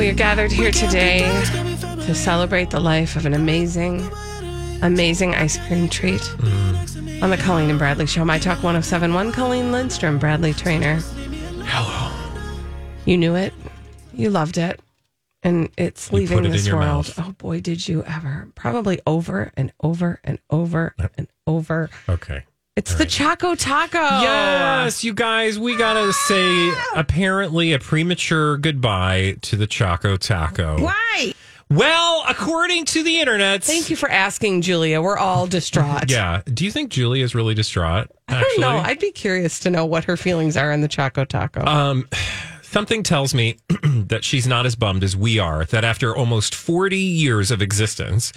We are gathered here today to celebrate the life of an amazing, amazing ice cream treat mm. on the Colleen and Bradley Show. My Talk 1071, Colleen Lindstrom, Bradley Traynor. Hello. You knew it. You loved it. And it's You leaving it this world. mouth. Oh boy, did you ever. Probably over and over and over and over. Okay. It's the Choco Taco. Yes, you guys, we gotta say apparently a premature goodbye to the Choco Taco. Why? Well, according to the internet. Thank you for asking, Julia. We're all distraught. Yeah. Do you think Julia is really distraught? I don't know. I'd be curious to know what her feelings are in the Choco Taco. Um, something tells me that she's not as bummed as we are. That after almost 40 years of existence,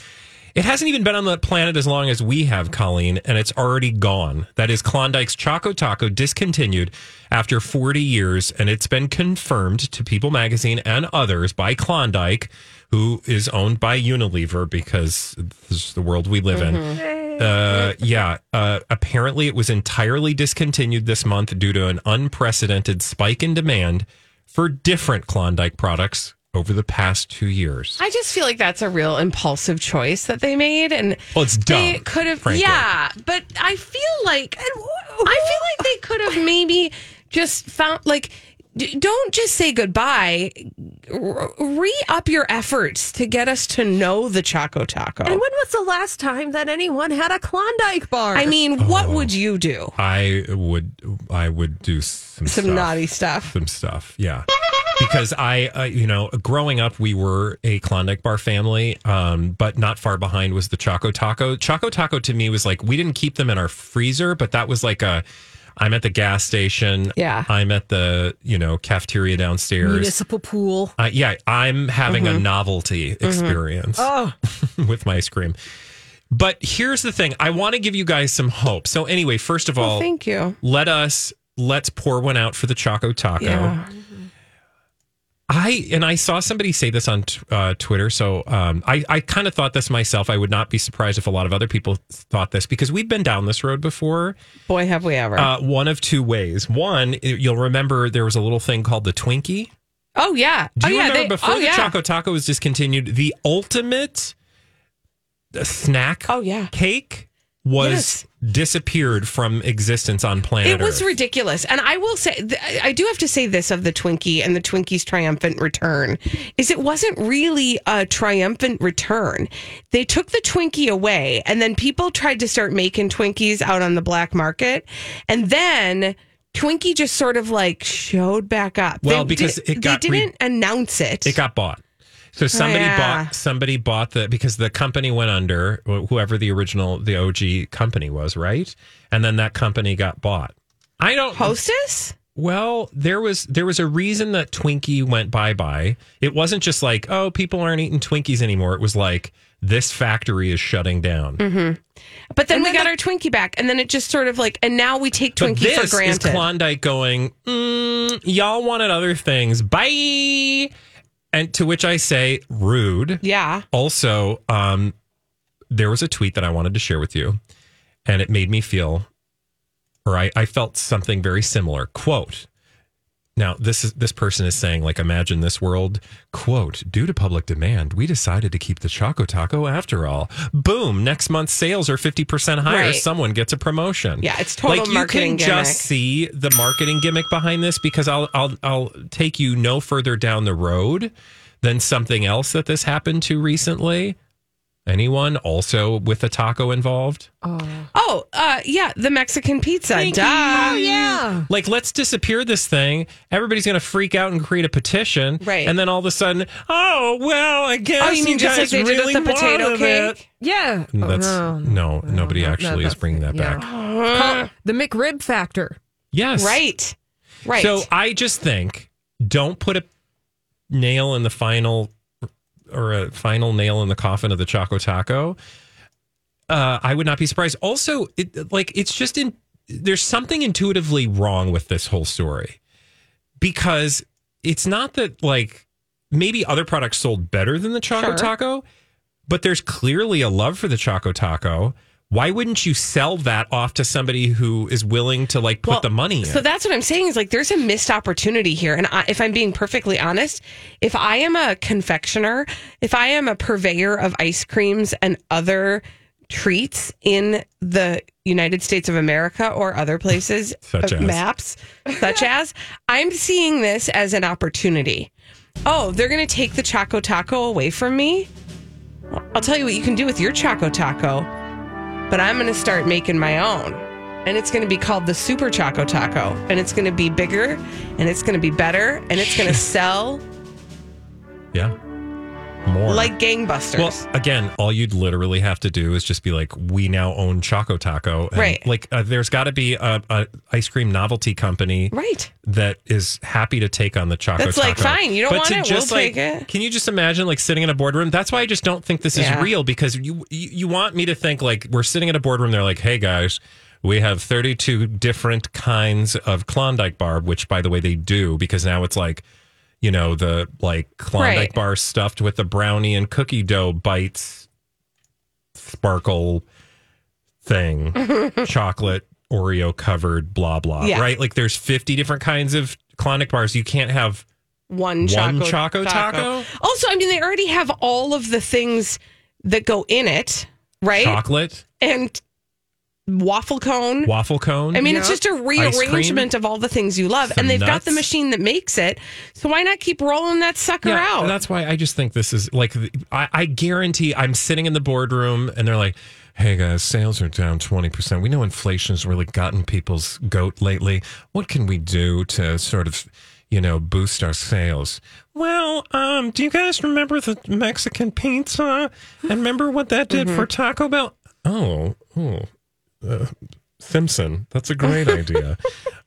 it hasn't even been on the planet as long as we have, Colleen, and it's already gone. That is Klondike's Choco Taco discontinued after 40 years, and it's been confirmed to People Magazine and others by Klondike, who is owned by Unilever because this is the world we live in. Uh, yeah. Uh, apparently, it was entirely discontinued this month due to an unprecedented spike in demand for different Klondike products over the past two years. I just feel like that's a real impulsive choice that they made, and Well, it's they dumb, could have, frankly. yeah. But I feel like I feel like they could have maybe just found like. Don't just say goodbye. Re up your efforts to get us to know the Choco Taco. And when was the last time that anyone had a Klondike bar? I mean, what Oh. would you do? I would, I would do some Some stuff. naughty stuff. some stuff. Yeah. Because I, uh, you know, growing up, we were a Klondike bar family, um, but not far behind was the Choco Taco. Choco Taco to me was like, we didn't keep them in our freezer, but that was like a, I'm at the gas station. Yeah. I'm at the, you know, cafeteria downstairs. municipal pool. Uh, yeah. I'm having Mm-hmm. a novelty experience Oh, with my ice cream. But here's the thing I want to give you guys some hope. So, anyway, first of all, Thank you. let us let's pour one out for the Choco Taco. Yeah. I and I saw somebody say this on t- uh, Twitter, so um, I I kind of thought this myself. I would not be surprised if a lot of other people thought this because we've been down this road before. Boy, have we ever. Uh, one of two ways. One, you'll remember there was a little thing called the Twinkie. oh, yeah. Do oh, you yeah. remember they- before oh, the yeah. Choco Taco was discontinued, the ultimate uh, snack Oh, yeah. cake was Yes. Disappeared from existence on planet It was Earth. ridiculous. And I will say, I do have to say this of the Twinkie and the Twinkie's triumphant return is it wasn't really a triumphant return. They took the Twinkie away and then people tried to start making Twinkies out on the black market. And then Twinkie just sort of like showed back up. Well, They because did- it got they didn't announce it. It got bought. So somebody Yeah. bought somebody bought the because the company went under whoever the original the OG company was, right? And then that company got bought. I don't Hostess? Well, there was there was a reason that Twinkie went bye bye. It wasn't just like, oh, people aren't eating Twinkies anymore. It was like this factory is shutting down. But then And we then got the- our Twinkie back, and then it just sort of like, and now we take But Twinkie this for is. Klondike going, mm, y'all wanted other things. Bye. And to which I say, rude. yeah. Also, um, there was a tweet that I wanted to share with you, and it made me feel, or I, I felt something very similar. Quote Now, this is this person is saying, like, imagine this world. Quote: Due to public demand, we decided to keep the Choco Taco after all. Boom! Next month's sales are fifty percent higher. Right. Someone gets a promotion. Yeah, it's total like, marketing You can gimmick. just see the marketing gimmick behind this because I'll I'll I'll take you no further down the road than something else that this happened to recently. Anyone also with a taco involved? Oh, uh, yeah, the Mexican pizza. Thank Duh. Oh, yeah. Like, let's disappear this thing. Everybody's going to freak out and create a petition. Right. And then all of a sudden, oh, well, I guess Oh, you mean just like guys they did really with the potato cake? it. Yeah. Oh, That's, no. no, nobody no, actually no, is bringing that yeah. back. Call- the McRib factor. Yes. Right. Right. So I just think don't put a nail in the final or a final nail in the coffin of the Choco Taco. Uh, I would not be surprised. Also, it, like it's just in there's something intuitively wrong with this whole story because it's not that like maybe other products sold better than the Choco Sure. Taco, but there's clearly a love for the Choco Taco. Why wouldn't you sell that off to somebody who is willing to like put Well, the money in? So that's what I'm saying is like there's a missed opportunity here. And I, if I'm being perfectly honest, if I am a confectioner, if I am a purveyor of ice creams and other treats in the United States of America or other places, Such uh, as? maps, such as, I'm seeing this as an opportunity. Oh, they're going to take the Choco Taco away from me? I'll tell you what you can do with your Choco Taco, but I'm going to start making my own. And it's going to be called the Super Choco Taco. And it's going to be bigger and it's going to be better and it's going to sell yeah. More. like gangbusters. Well, again, all you'd literally have to do is just be like, "We now own Choco Taco." And, Right. Like, uh, there's got to be a, a ice cream novelty company, right. that is happy to take on the Choco That's Taco. like, fine, you don't But want it, we'll like, take it. Can you just imagine like sitting in a boardroom? That's why I just don't think this is Yeah. real because you, you you want me to think like we're sitting in a boardroom. They're like, "Hey guys." We have 32 different kinds of Klondike bar, which, by the way, they do because now it's like, you know, the like Klondike Right. bar stuffed with the brownie and cookie dough bites, sparkle thing, chocolate Oreo covered, blah blah. Yeah. Right? Like there's 50 different kinds of Klondike bars. You can't have One Choco, One Choco Taco? Also, I mean, they already have all of the things that go in it, right? chocolate And waffle cone. waffle cone. I mean, it's just a rearrangement of all the things you love. Some and they've got the machine that makes it. So why not keep rolling that sucker Yeah, out? That's why I just think this is like I, I guarantee I'm sitting in the boardroom and they're like, "Hey guys, sales are down twenty percent. We know inflation's really gotten people's goat lately. What can we do to sort of, you know, boost our sales?" Well, um, do you guys remember the Mexican pizza? And remember what that did for Taco Bell? Oh, oh, uh, Simpson. That's a great idea.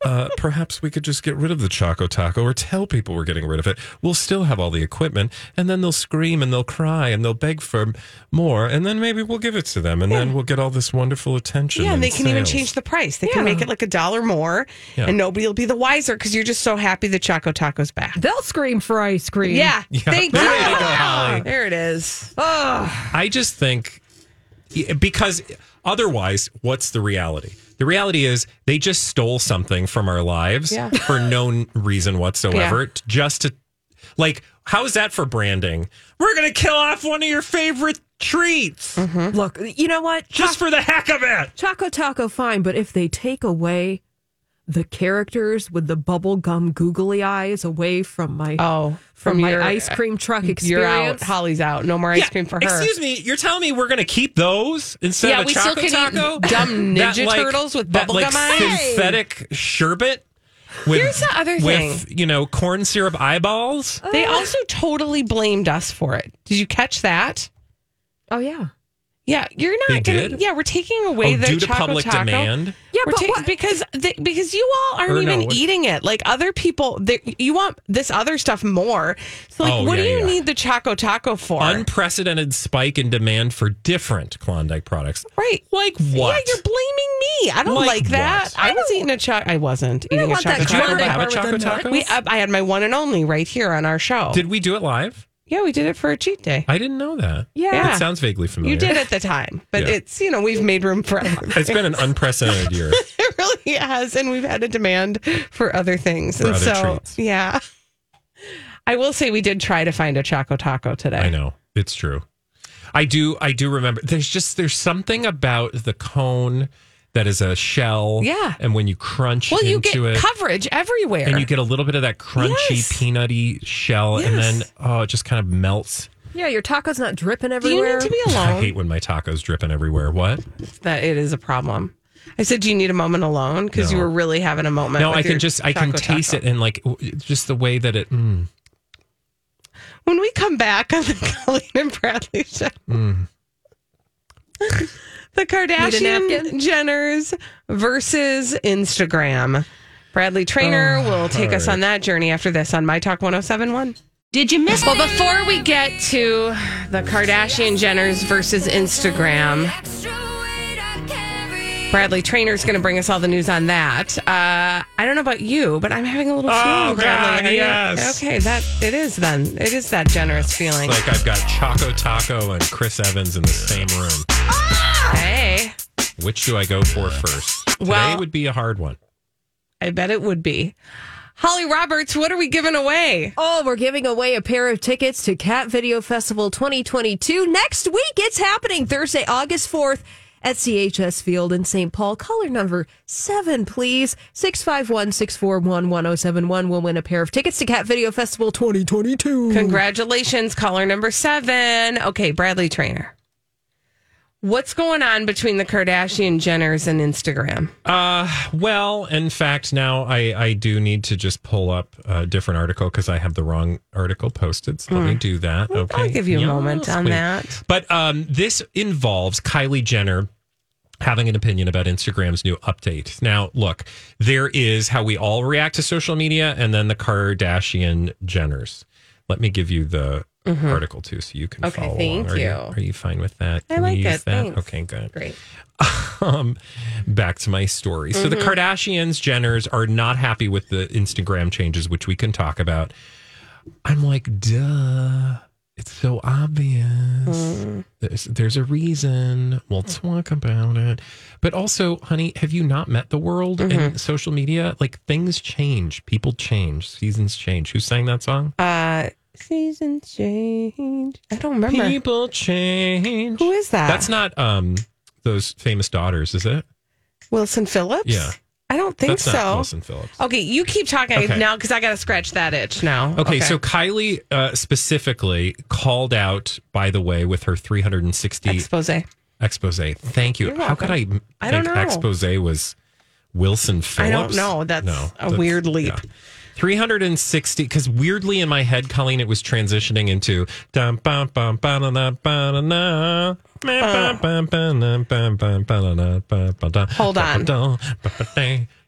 Uh, perhaps we could just get rid of the Choco Taco or tell people we're getting rid of it. We'll still have all the equipment, and then they'll scream and they'll cry and they'll beg for more, and then maybe we'll give it to them, and then we'll get all this wonderful attention. yeah, and they can even change the price. They can make it like a dollar more, Yeah. and nobody will be the wiser because you're just so happy the Choco Taco's back. They'll scream for ice cream. Yeah, Yeah, thank there you. you go, Holly. There it is. I just think because otherwise, what's the reality? The reality is they just stole something from our lives Yeah. for no reason whatsoever, Yeah. just to like. How is that for branding? We're gonna kill off one of your favorite treats mm-hmm. Look, you know what? just for the heck of it. Choco Taco, fine, but if they take away the characters with the bubblegum googly eyes away from my Oh, from, from my your- ice cream truck experience. You're out. Holly's out. No more ice cream for her. Excuse me, you're telling me we're gonna keep those instead Yeah, of a we still choco can eat taco? dumb That, Ninja Turtles with that, like, bubblegum eyes? synthetic sherbet. With, Here's the other thing. with you know corn syrup eyeballs. They also totally blamed us for it. Did you catch that? oh yeah, Yeah, you're They not gonna. did? Yeah, we're taking oh, away Oh, the due to Choco public Taco. demand. yeah, We're but taking what? because they, because you all aren't Or even what- eating it. Like other people, you want this other stuff more. So like, Oh, what yeah, do you yeah. need the Choco Taco for? unprecedented spike in demand for different Klondike products. right? Like what? Yeah, you're blaming me. I don't Like like, that. what? I was eating a choco. I wasn't don't eating a want that choco Did you ever have a bar choco taco? We, I, I had my one and only right here on our show. Did we do it live? Yeah, we did it for a cheat day. I didn't know that. Yeah. It sounds vaguely familiar. You did at the time, but Yeah. it's you know we've made room for other It's been an unprecedented year. it really has, and we've had a demand for other things, For and other so treats. yeah. I will say we did try to find a Choco Taco today. I know. It's true. I do I do remember there's just there's something about the cone that is a shell. Yeah. And when you crunch Well, you get into it coverage everywhere, and you get a little bit of that crunchy Yes. peanutty shell and then oh it just kind of melts. Yeah, your taco's not dripping everywhere. Do you everywhere. need to be alone? I hate when my tacos dripping everywhere. What? that it is a problem. I said, "Do you need a moment alone?" Because you were really having a moment. No, with I can your just I can taste Taco. it and like just the way that it mm, When we come back on the Colleen and Bradley show, Mm. the Kardashian? Jenners versus Instagram. Bradley Traynor Oh, will take us all right. on that journey after this on My Talk 1071. Did you miss Well, before we get to the Kardashian Jenners versus Instagram, Bradley Traynor's going to bring us all the news on that. Uh, I don't know about you, but I'm having a little Oh, feeling, Bradley. God, Are you- yes. Okay, that it is then. It is that generous feeling. like I've got Choco Taco and Chris Evans in the same room. Hey, Which do I go for first? Today would be a hard one. I bet it would be. Holly Roberts, what are we giving away? Oh, we're giving away a pair of tickets to Cat Video Festival 2022 next week. It's happening Thursday, August 4th at CHS Field in St. Paul. Caller number seven, please. 651 641 1071 will win a pair of tickets to Cat Video Festival 2022. Congratulations, caller number seven. Okay, Bradley Traynor. What's going on between the Kardashian Jenners and Instagram? Uh, well, in fact, now I, I do need to just pull up a different article because I have the wrong article posted. So let me do that. Okay. Hmm. I'll give you a Yes, moment on please. that. But um, this involves Kylie Jenner having an opinion about Instagram's new update. Now, look, there is how we all react to social media and then the Kardashian Jenners. Let me give you the article too so you can Mm-hmm. Okay, follow thank along. Are you. Are you fine with that? I Can we like it, that? thanks. Okay, good Great. um, back to my story. So the Kardashians, Jenners are not happy with the Instagram changes, which we can talk about. I'm like, duh. It's so obvious. There's, there's a reason. We'll talk about it. But also, honey, have you not met the world and social media? Like things change, people change, seasons change. Who sang that song? Uh, season change. I don't remember. People change. Who is that? That's not um those famous daughters, is it? Wilson Phillips. Yeah. I don't think That's so. not Wilson Phillips. Okay, you keep talking Okay. now because I got to scratch that itch now. Okay, so Kylie uh, specifically called out, by the way, with her 360 expose. expose. Thank you. How could I m- I don't think know. expose was Wilson Phillips? I don't know. That's a weird leap. 360 because weirdly in my head, Colleen, it was transitioning into Hold on.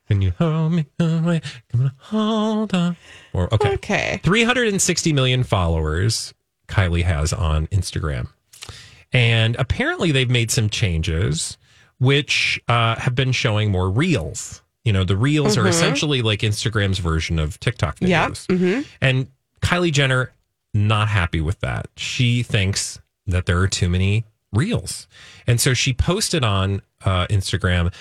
Can you hold me away? Come on, hold on. Or okay. Okay. 360 million followers Kylie has on Instagram. And apparently they've made some changes which uh, have been showing more reels. You know, the reels are essentially like Instagram's version of TikTok Yep. videos. And Kylie Jenner not happy with that. She thinks that there are too many reels. And so she posted on uh, Instagram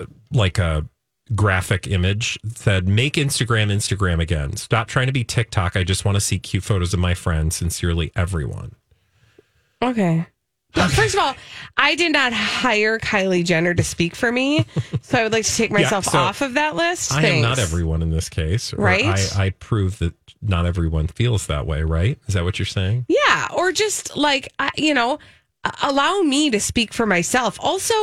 uh, like a graphic image that said make instagram instagram again stop trying to be tiktok i just want to see cute photos of my friends sincerely everyone Okay. First of all, I did not hire Kylie Jenner to speak for me, so I would like to take myself so off of that list. i am not everyone in this case Right? I, I prove that not everyone feels that way right is that what you're saying Yeah, or just like you know, allow me to speak for myself. Also,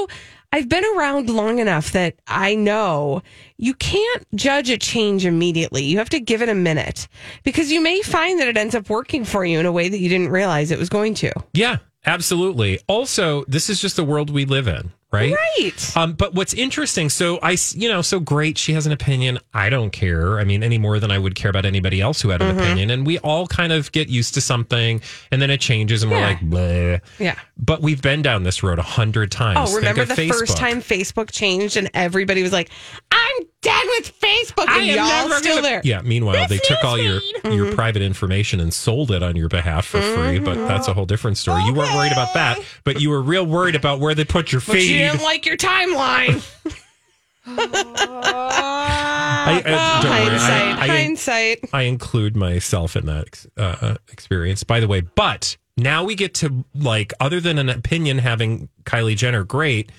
I've been around long enough that I know you can't judge a change immediately. You have to give it a minute because you may find that it ends up working for you in a way that you didn't realize it was going to. yeah absolutely also this is just the world we live in right Right. Um, but what's interesting, so I, you know, so great. She has an opinion. I don't care. I mean, any more than I would care about anybody else who had an Mm-hmm. opinion. And we all kind of get used to something, and then it changes, and we're like, Bleh. Yeah. But we've been down this road a hundred times. Oh, remember the Facebook. first time Facebook changed and everybody was like, I'm done with Facebook, and y'all still gonna- there. Yeah. Meanwhile, they took all your your private information and sold it on your behalf for free. But that's a whole different story. You weren't worried about that, but you were real worried about where they put your But you didn't like your timeline. I, uh, don't hindsight, I- I- hindsight. I include myself in that uh, experience, by the way. But now we get to like, other than an opinion having Kylie Jenner great,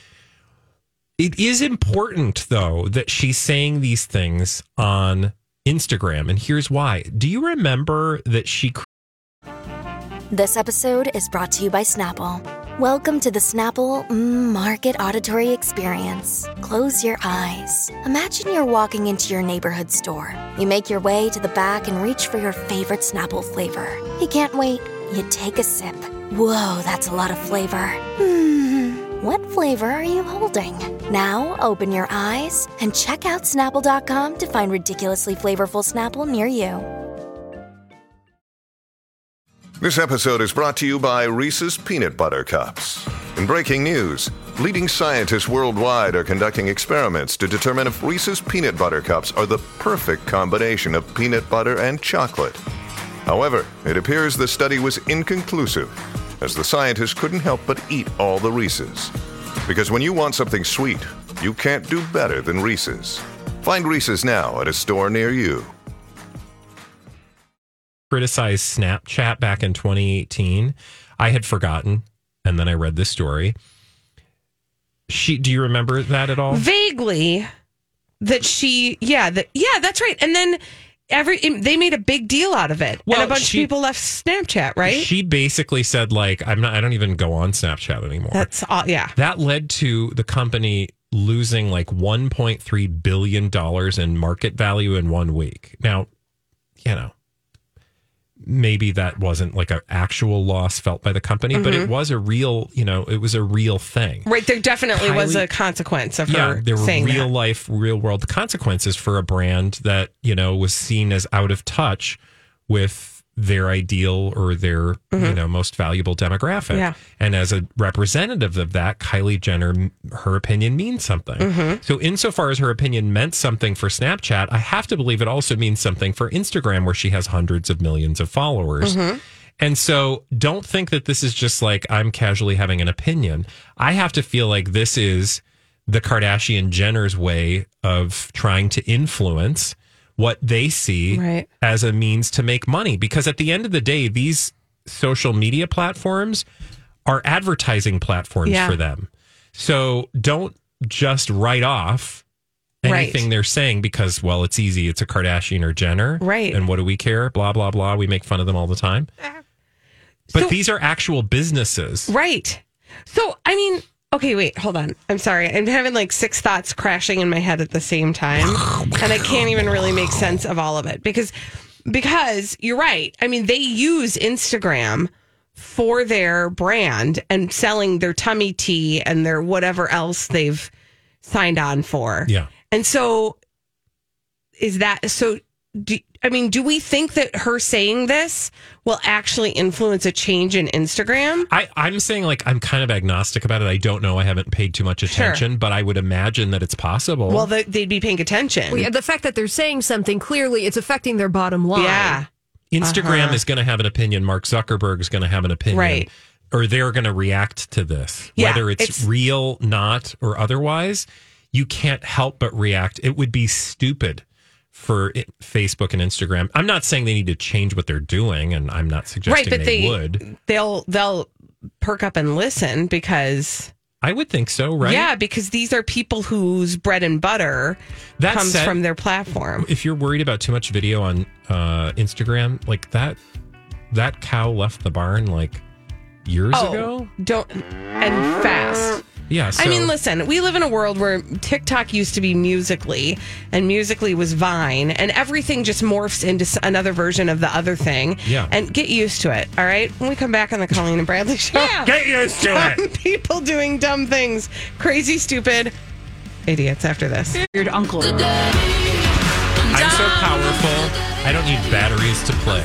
it is important though that she's saying these things on Instagram, and here's why. Do you remember that she? This episode is brought to you by Snapple. Welcome to the Snapple Market Auditory Experience. Close your eyes. Imagine you're walking into your neighborhood store. You make your way to the back and reach for your favorite Snapple flavor. You can't wait. You take a sip. Whoa, that's a lot of flavor. Hmm. What flavor are you holding? Now open your eyes and check out Snapple.com to find ridiculously flavorful Snapple near you. This episode is brought to you by Reese's Peanut Butter Cups. In breaking news, leading scientists worldwide are conducting experiments to determine if Reese's Peanut Butter Cups are the perfect combination of peanut butter and chocolate. However, it appears the study was inconclusive, as the scientists couldn't help but eat all the Reese's. Because when you want something sweet, you can't do better than Reese's. Find Reese's now at a store near you. criticized Snapchat back in 2018. I had forgotten, and then I read this story. She, do you remember that at all? Vaguely, that she, yeah, that yeah, that's right. And then every they made a big deal out of it, Well, and a bunch she- of people left Snapchat. Right? She basically said, like, I'm not, I don't even go on Snapchat anymore. that's all. Yeah. that led to the company losing like 1.3 billion dollars in market value in one week. Now, you know, maybe that wasn't like an actual loss felt by the company, but it mm-hmm. was a real, you know, it was a real thing. Right. There definitely was a consequence of Yeah, her there were saying real that. life, real world consequences for a brand that, you know, was seen as out of touch with their ideal or their, you know, most valuable demographic. Mm-hmm. Yeah. And as a representative of that, Kylie Jenner, her opinion means something. Mm-hmm. So, insofar as her opinion meant something for Snapchat, I have to believe it also means something for Instagram, where she has hundreds of millions of followers. Mm-hmm. And so don't think that this is just like I'm casually having an opinion. I have to feel like this is the Kardashian Jenner's way of trying to influence what they see Right. as a means to make money. Because at the end of the day, these social media platforms are advertising platforms Yeah. for them. So don't just write off Right. anything they're saying because, well, it's easy. It's a Kardashian or Jenner. Right. And what do we care? Blah, blah, blah. We make fun of them all the time. Ah. But So- these are actual businesses. Right. So, I mean, okay, wait, hold on. I'm sorry. I'm having like six thoughts crashing in my head at the same time, and I can't even really make sense of all of it because because you're right. I mean, they use Instagram for their brand and selling their tummy tea and their whatever else they've signed on for. Yeah. And so is that so do, I mean, do we think that her saying this will actually influence a change in Instagram? I, I'm saying like I'm kind of agnostic about it. I don't know. I haven't paid too much attention, but I would imagine that it's possible. Well, they- they'd be paying attention. Well, yeah, the fact that they're saying something clearly, it's affecting their bottom line. yeah. Instagram uh-huh. is going to have an opinion. Mark Zuckerberg is going to have an opinion. Right. Or they're going to react to this. Yeah, Whether it's, it's- real, not, or otherwise, you can't help but react. It would be stupid for Facebook and Instagram. I'm not saying they need to change what they're doing, and I'm not Right, suggesting but they, they would. they'll they'll perk up and listen because I would think so, right? yeah, because these are people whose bread and butter That comes said- from their platform. if you're worried about too much video on uh, Instagram, like that, that cow left the barn like years oh, ago. Oh, don't and fast. Yeah, so, I mean, listen, we live in a world where TikTok used to be Musically, and Musically was Vine, and everything just morphs into another version of the other thing. Yeah. And get used to it, all right? When we come back on the Colleen and Bradley show, get used to dumb people doing dumb things, crazy, stupid idiots after this. Weird uncle. I'm so powerful. I don't need batteries to play.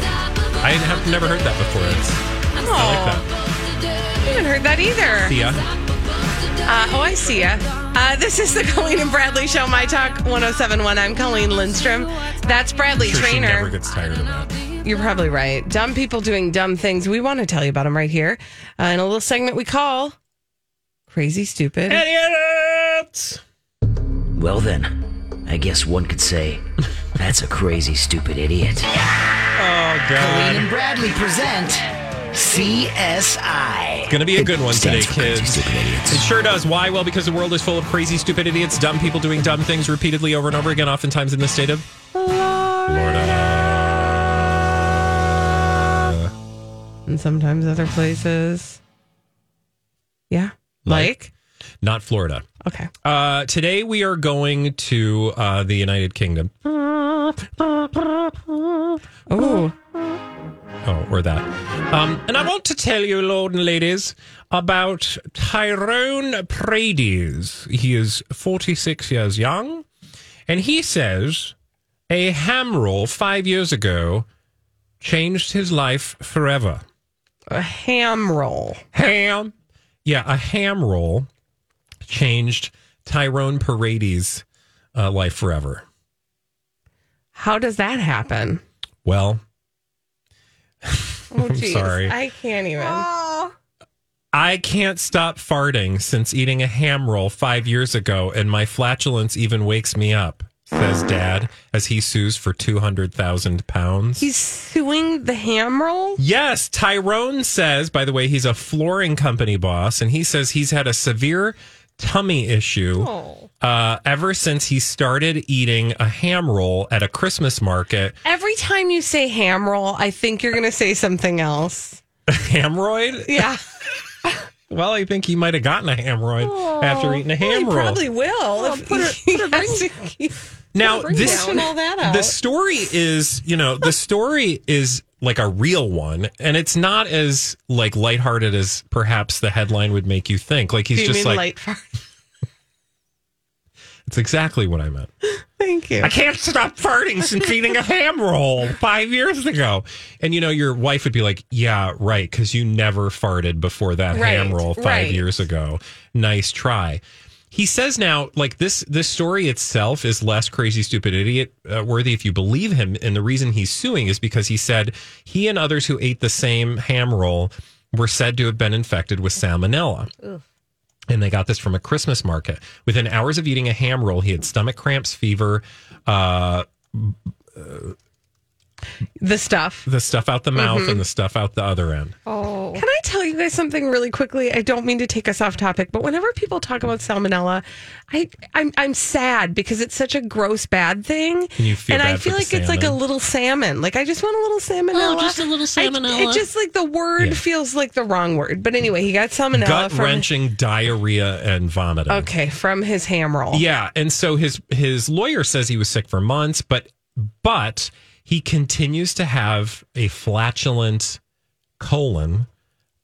I have never heard that before. It's, I like that. I haven't heard that either. See ya. Uh, oh, I see ya. Uh, this is the Colleen and Bradley Show, My Talk 1071. I'm Colleen Lindstrom. That's Bradley I'm sure she never Traynor. gets tired of that. You're probably right. Dumb people doing dumb things. We want to tell you about them right here uh, in a little segment we call Crazy Stupid. Idiots! Well, then, I guess one could say that's a crazy, stupid idiot. Oh, Colleen and Bradley present CSI. It's Gonna be a good one today, Stands for Crazy, kids. It sure does. Why? Well, because the world is full of crazy, stupid idiots, dumb people doing dumb things repeatedly over and over again, oftentimes in the state of Florida. And sometimes other places. Yeah. Like? Like? Not Florida. Okay. Uh, today we are going to uh, the United Kingdom. Oh, Oh, or that. Um, and I want to tell you, Lord and ladies, about Tyrone Paredes. He is 46 years young, and he says a ham roll five years ago changed his life forever. a ham roll. Ham. Yeah, a ham roll changed Tyrone Paredes' uh, life forever. How does that happen? Well, Oh, geez. sorry. I can't even. I can't stop farting since eating a ham roll five years ago, and my flatulence even wakes me up, says Dad as he sues for 200,000 pounds. He's suing the ham roll? Yes, Tyrone says, by the way, he's a flooring company boss, and he says he's had a severe tummy issue uh, ever since he started eating a ham roll at a Christmas market. Every time you say ham roll, I think you're going to say something else. Hamroid? Yeah. Well, I think he might have gotten a hamroid after eating a ham he roll. probably will. if put a- put a has to keep Now this down all that out. the story is, you know, the story is like a real one, and it's not as like lighthearted as perhaps the headline would make you think. Like he's just like light fart? it's exactly what I meant. Thank you. I can't stop farting since eating a ham roll five years ago. And you know, your wife would be like, "Yeah, right," because you never farted before that ham roll five right. years ago. Nice try. He says now, like this, this story itself is less crazy, stupid, idiot uh, worthy if you believe him. And the reason he's suing is because he said he and others who ate the same ham roll were said to have been infected with salmonella. And they got this from a Christmas market. Within hours of eating a ham roll, he had stomach cramps, fever, uh, the stuff. the stuff out the mouth Mm-hmm. and the stuff out the other end. Oh. Can I tell you guys something really quickly? I don't mean to take us off topic, but whenever people talk about salmonella, I I'm I'm sad because it's such a gross bad thing. And you feel and I bad for feel like it's like a little salmon. Like I just want a little salmonella. Oh, just a little I- salmonella. it just like the word Yeah. feels like the wrong word. But anyway, he got salmonella Gut from wrenching diarrhea and vomiting. okay from his ham roll. Yeah, and so his his lawyer says he was sick for months, but but he continues to have a flatulent colon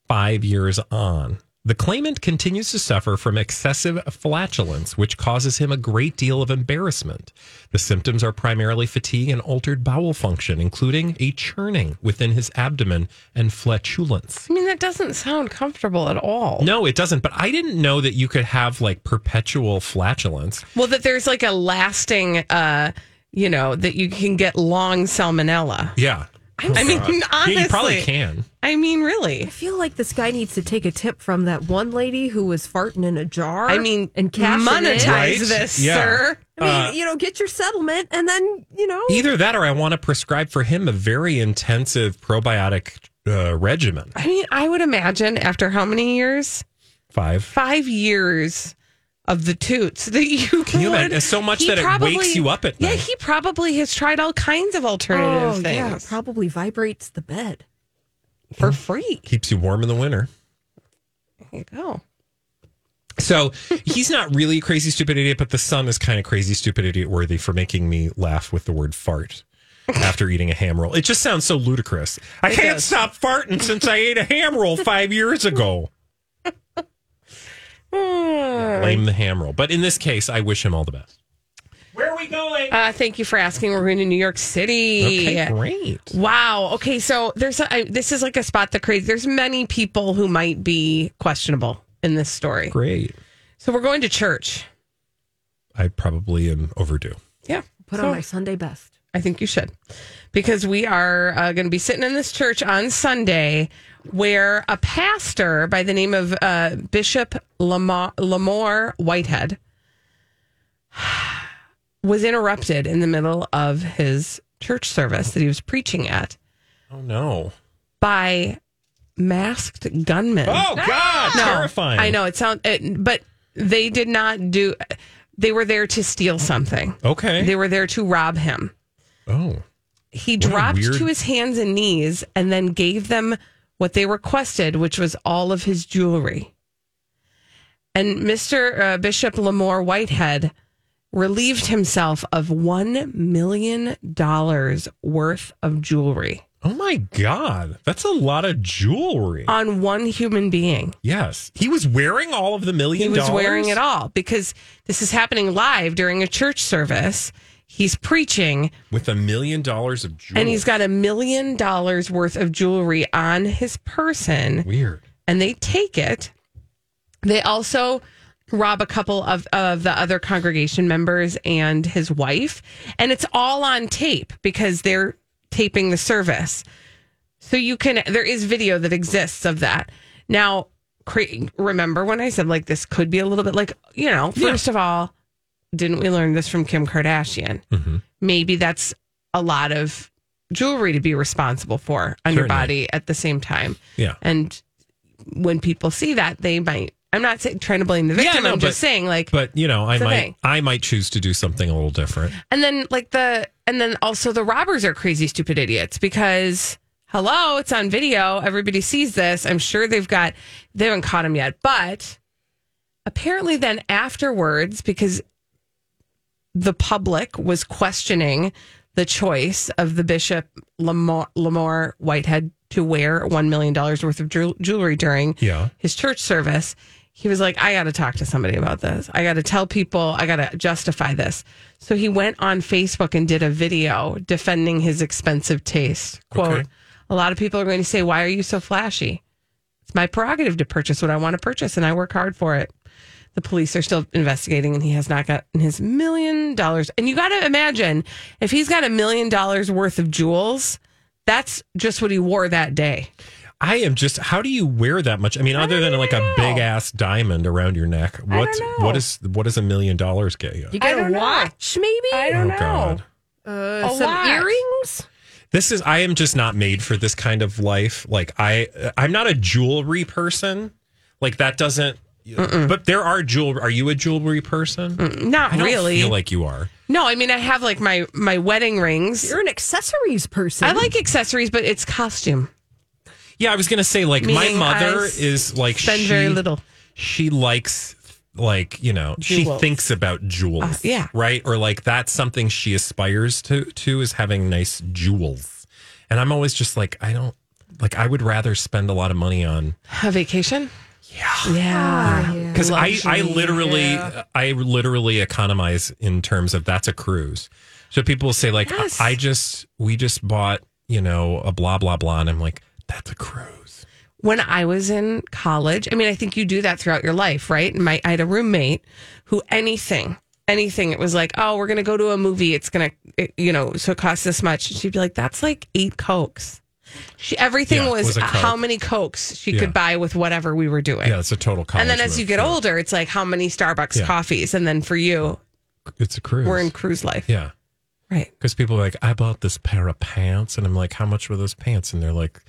five years on. The claimant continues to suffer from excessive flatulence, which causes him a great deal of embarrassment. The symptoms are primarily fatigue and altered bowel function, including a churning within his abdomen and flatulence. I mean that doesn't sound comfortable at all. No, it doesn't. But I didn't know that you could have like perpetual flatulence. Well, that there's like a lasting, uh, you know, that you can get long salmonella. Yeah. I mean, Yeah, honestly, you probably can. I mean, really. I feel like this guy needs to take a tip from that one lady who was farting in a jar. I mean, and cash monetize it in. Right? this, Yeah. sir. I mean, Uh, you know, get your settlement, and then you know, Either that or I want to prescribe for him a very intensive probiotic uh, regimen. I mean, I would imagine after how many years? Five. Five years of the toots that you Can you would- imagine? So much he that it wakes you up at night. Yeah, he probably has tried all kinds of alternative oh things yeah, probably vibrates the bed. for free. Keeps you warm in the winter. There you go. So he's not really a crazy, stupid idiot, but the son is kind of crazy, stupid idiot worthy for making me laugh with the word fart after eating a ham roll. It just sounds so ludicrous. I can't does. stop farting since I ate a ham roll five years ago. Blame the ham roll. But in this case, I wish him all the best. Where are we going? Uh, thank you for asking. We're going to New York City. Okay, great. Wow. Okay, so there's a, I, this is like a spot that crazy. There's many people who might be questionable in this story. Great. So we're going to church. I probably am overdue. Yeah. Put So- on my Sunday best. I think you should. Because we are uh, going to be sitting in this church on Sunday where a pastor by the name of uh, Bishop Lamar, Lamor Whitehead was interrupted in the middle of his church service that he was preaching at Oh no! by masked gunmen. Oh God! No, Terrifying. I know it sounds, but they did not do. They were there to steal something. Okay. They were there to rob him. oh. He dropped weird- to his hands and knees and then gave them what they requested, which was all of his jewelry. And Mr. Uh, Bishop Lamor Whitehead relieved himself of $1 million worth of jewelry Oh my God! That's a lot of jewelry. on one human being. yes, he was wearing all of the million He was dollars? wearing it all because this is happening live during a church service. He's preaching with a million dollars of jewelry. and he's got a million dollars worth of jewelry on his person. weird. and they take it. They also rob a couple of, of the other congregation members and his wife. And it's all on tape because they're taping the service. So you can, there is video that exists of that. Now, remember when I said like this could be a little bit like, you know, first of all, didn't we learn this from Kim Kardashian? Mm-hmm. Maybe that's a lot of jewelry to be responsible for on your body at the same time. Yeah. And when people see that, they might. I'm not saying, trying to blame the victim. Yeah, no, I'm just saying, like, But you know, I might. I might choose to do something a little different. and then like the, and then also the robbers are crazy, stupid idiots because hello, it's on video. Everybody sees this. I'm sure they've got, they haven't caught him yet, but apparently then afterwards, because the public was questioning the choice of the bishop Lamar, Lamar Whitehead to wear $1 million worth of jewelry during Yeah. his church service. He was like, I got to talk to somebody about this. I got to tell people, I got to justify this. So he went on Facebook and did a video defending his expensive taste. Quote, Okay. a lot of people are going to say, Why are you so flashy? It's my prerogative to purchase what I want to purchase, and I work hard for it. The police are still investigating, and he has not gotten his million dollars. And you got to imagine if he's got a million dollars worth of jewels, that's just what he wore that day. I am just. How do you wear that much? I mean, other than like a big ass diamond around your neck, what's know. what is what does a million dollars get you? You get a don't know. watch, maybe? I don't Oh, know. God. Uh, A some watch. earrings? This is. I am just not made for this kind of life. Like I, I'm not a jewelry person. Like that doesn't. But there are jewelry. Are you a jewelry person? Not I don't really. feel like you are. No, I mean I have like my my wedding rings. You're an accessories person. I like accessories, but it's costume. Yeah, I was gonna say like my mother I is like spend she, very little. She likes like you know she thinks about jewels. Uh, yeah. right. Or like that's something she aspires to to is having nice jewels. And I'm always just like I don't like I would rather spend a lot of money on A vacation. Yeah Yeah. because I I Luxury, literally I literally economize in terms of that's a cruise. So people will say like Yes. I just we just bought you know a blah blah blah and I'm like that's a cruise. When I was in college, I mean, I think you do that throughout your life, right? And my, I had a roommate who anything, anything, it was like, oh, we're going to go to a movie. It's going to, you know, so it costs this much. She'd be like, that's like eight Cokes. She, everything Yeah, was, was how many Cokes she Yeah. could buy with whatever we were doing. Yeah, it's a total college. and then as move. you get Yeah. older, it's like how many Starbucks Yeah. coffees. And then for you, it's a cruise. we're in cruise life. yeah. Right. Because people are like, I bought this pair of pants, and I'm like, how much were those pants? And they're like,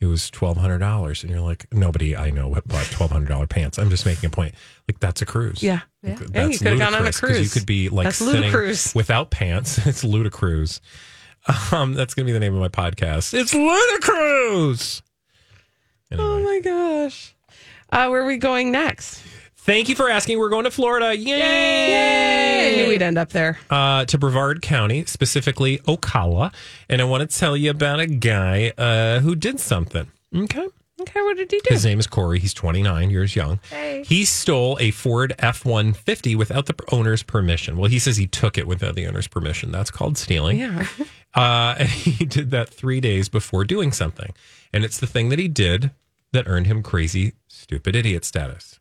it was twelve hundred dollars, and you're like, nobody I know bought twelve hundred dollar pants. I'm just making a point. Like that's a cruise. Yeah. Like, Yeah. That's Yeah, you could've gone on a ludicrous, 'cause You could be like That's sitting ludicrous. without pants. It's ludicrous. Um, that's gonna be the name of my podcast. It's ludicrous. Anyway. Oh my gosh. Uh, where are we going next? Thank you for asking. We're going to Florida. Yay! I knew we'd end up there. uh, to Brevard County, specifically Ocala. And I want to tell you about a guy uh, who did something. Okay. Okay, what did he do? His name is Corey. He's 29 years young. Hey. He stole a Ford F 150 without the owner's permission. Well, he says he took it without the owner's permission. That's called stealing. Yeah. Uh, and he did that three days before doing something. And it's the thing that he did that earned him crazy, stupid idiot status.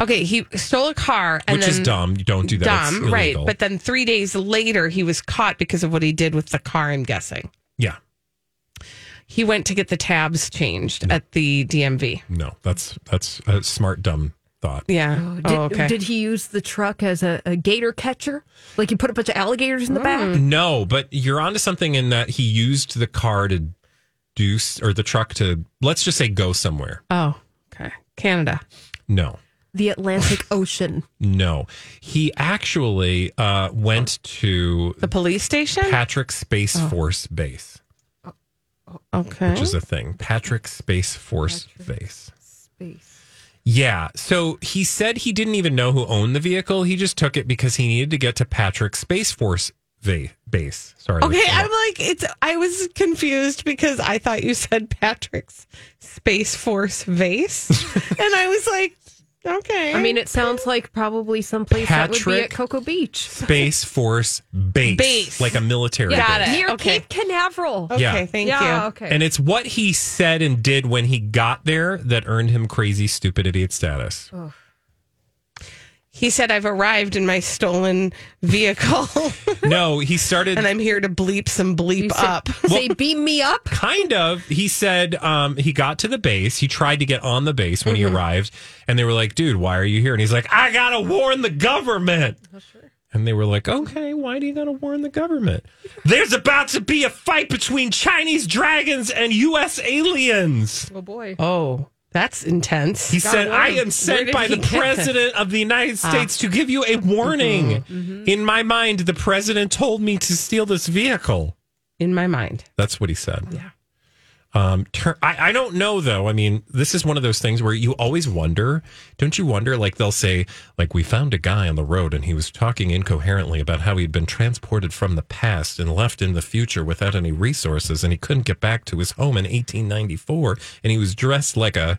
Okay, he stole a car and which is dumb. You don't do that. Dumb, right? But then three days later, he was caught because of what he did with the car. I'm guessing yeah, he went to get the tabs changed at the DMV. no, that's that's a smart dumb thought. Yeah. Did, oh, okay. did he use the truck as a, a gator catcher? Like he put a bunch of alligators in the back? No, but you're onto something in that he used the car to do or the truck to let's just say go somewhere. oh, okay. Canada. No. The Atlantic Ocean. No. He actually uh, went to The police station. Patrick Space Force Base, okay. which is a thing. Patrick Space Force Base. Space. Yeah. So he said he didn't even know who owned the vehicle. He just took it because he needed to get to Patrick Space Force va- Base. Sorry. Okay, I'm like it's. I was confused because I thought you said Patrick's Space Force vase, and I was like, okay. I mean, it sounds like probably someplace that would be Patrick- at Cocoa Beach. Space Force Base. Base. Like a military Got base. it. Near Okay. Cape Canaveral. okay, yeah. thank yeah, you. okay. And it's what he said and did when he got there that earned him crazy, stupid idiot status. He said, "I've arrived in my stolen vehicle, No, he started. and I'm here to bleep some bleep You say, up." they beam me up. kind of. He said um, he got to the base. He tried to get on the base when he arrived and they were like dude why are you here? And he's like i gotta warn the government. And they were like okay why do you gotta warn the government? There's about to be a fight between chinese dragons and us aliens. Oh boy. Oh, that's intense. he said warn i am sent by the president of the united ah. states to give you a warning. Mm-hmm. In my mind the president told me to steal this vehicle. In my mind, that's what he said. Yeah. Um, tur- I, I don't know though. I mean, this is one of those things where you always wonder, don't you wonder? Like they'll say, like we found a guy on the road and he was talking incoherently about how he'd been transported from the past and left in the future without any resources, and he couldn't get back to his home in 1894, and he was dressed like a,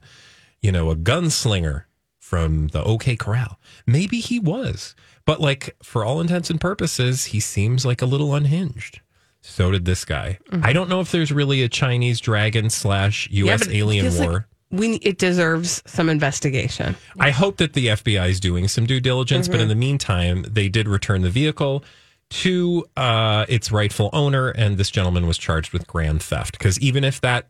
you know, a gunslinger from the OK Corral. Maybe he was, but like for all intents and purposes, he seems like a little unhinged. So did this guy. I don't know if there's really a Chinese dragon slash U.S. it alien feels like war. we it deserves some investigation. I hope that the FBI is doing some due diligence, but in the meantime, they did return the vehicle to uh, its rightful owner, and this gentleman was charged with grand theft. Because even if that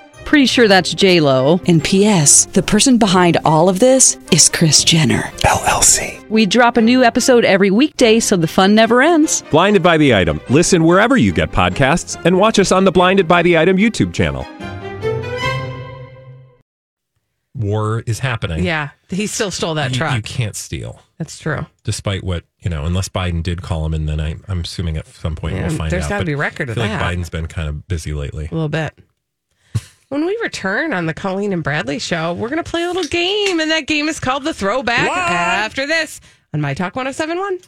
Pretty sure that's J Lo. And P.S. The person behind all of this is Kris Jenner. LLC. We drop a new episode every weekday, so the fun never ends. Blinded by the item. Listen wherever you get podcasts, and watch us on the Blinded by the Item YouTube channel. war is happening, Yeah, he still stole that you, truck. you can't steal. That's true. Despite what you know, unless Biden did call him, and then I, I'm assuming at some point Yeah, we'll find there's out. There's gotta But be record I of feel that. like Biden's been kind of busy lately. A little bit. When we return on the Colleen and Bradley show, we're going to play a little game, and that game is called the Throwback. After this on My Talk 1071.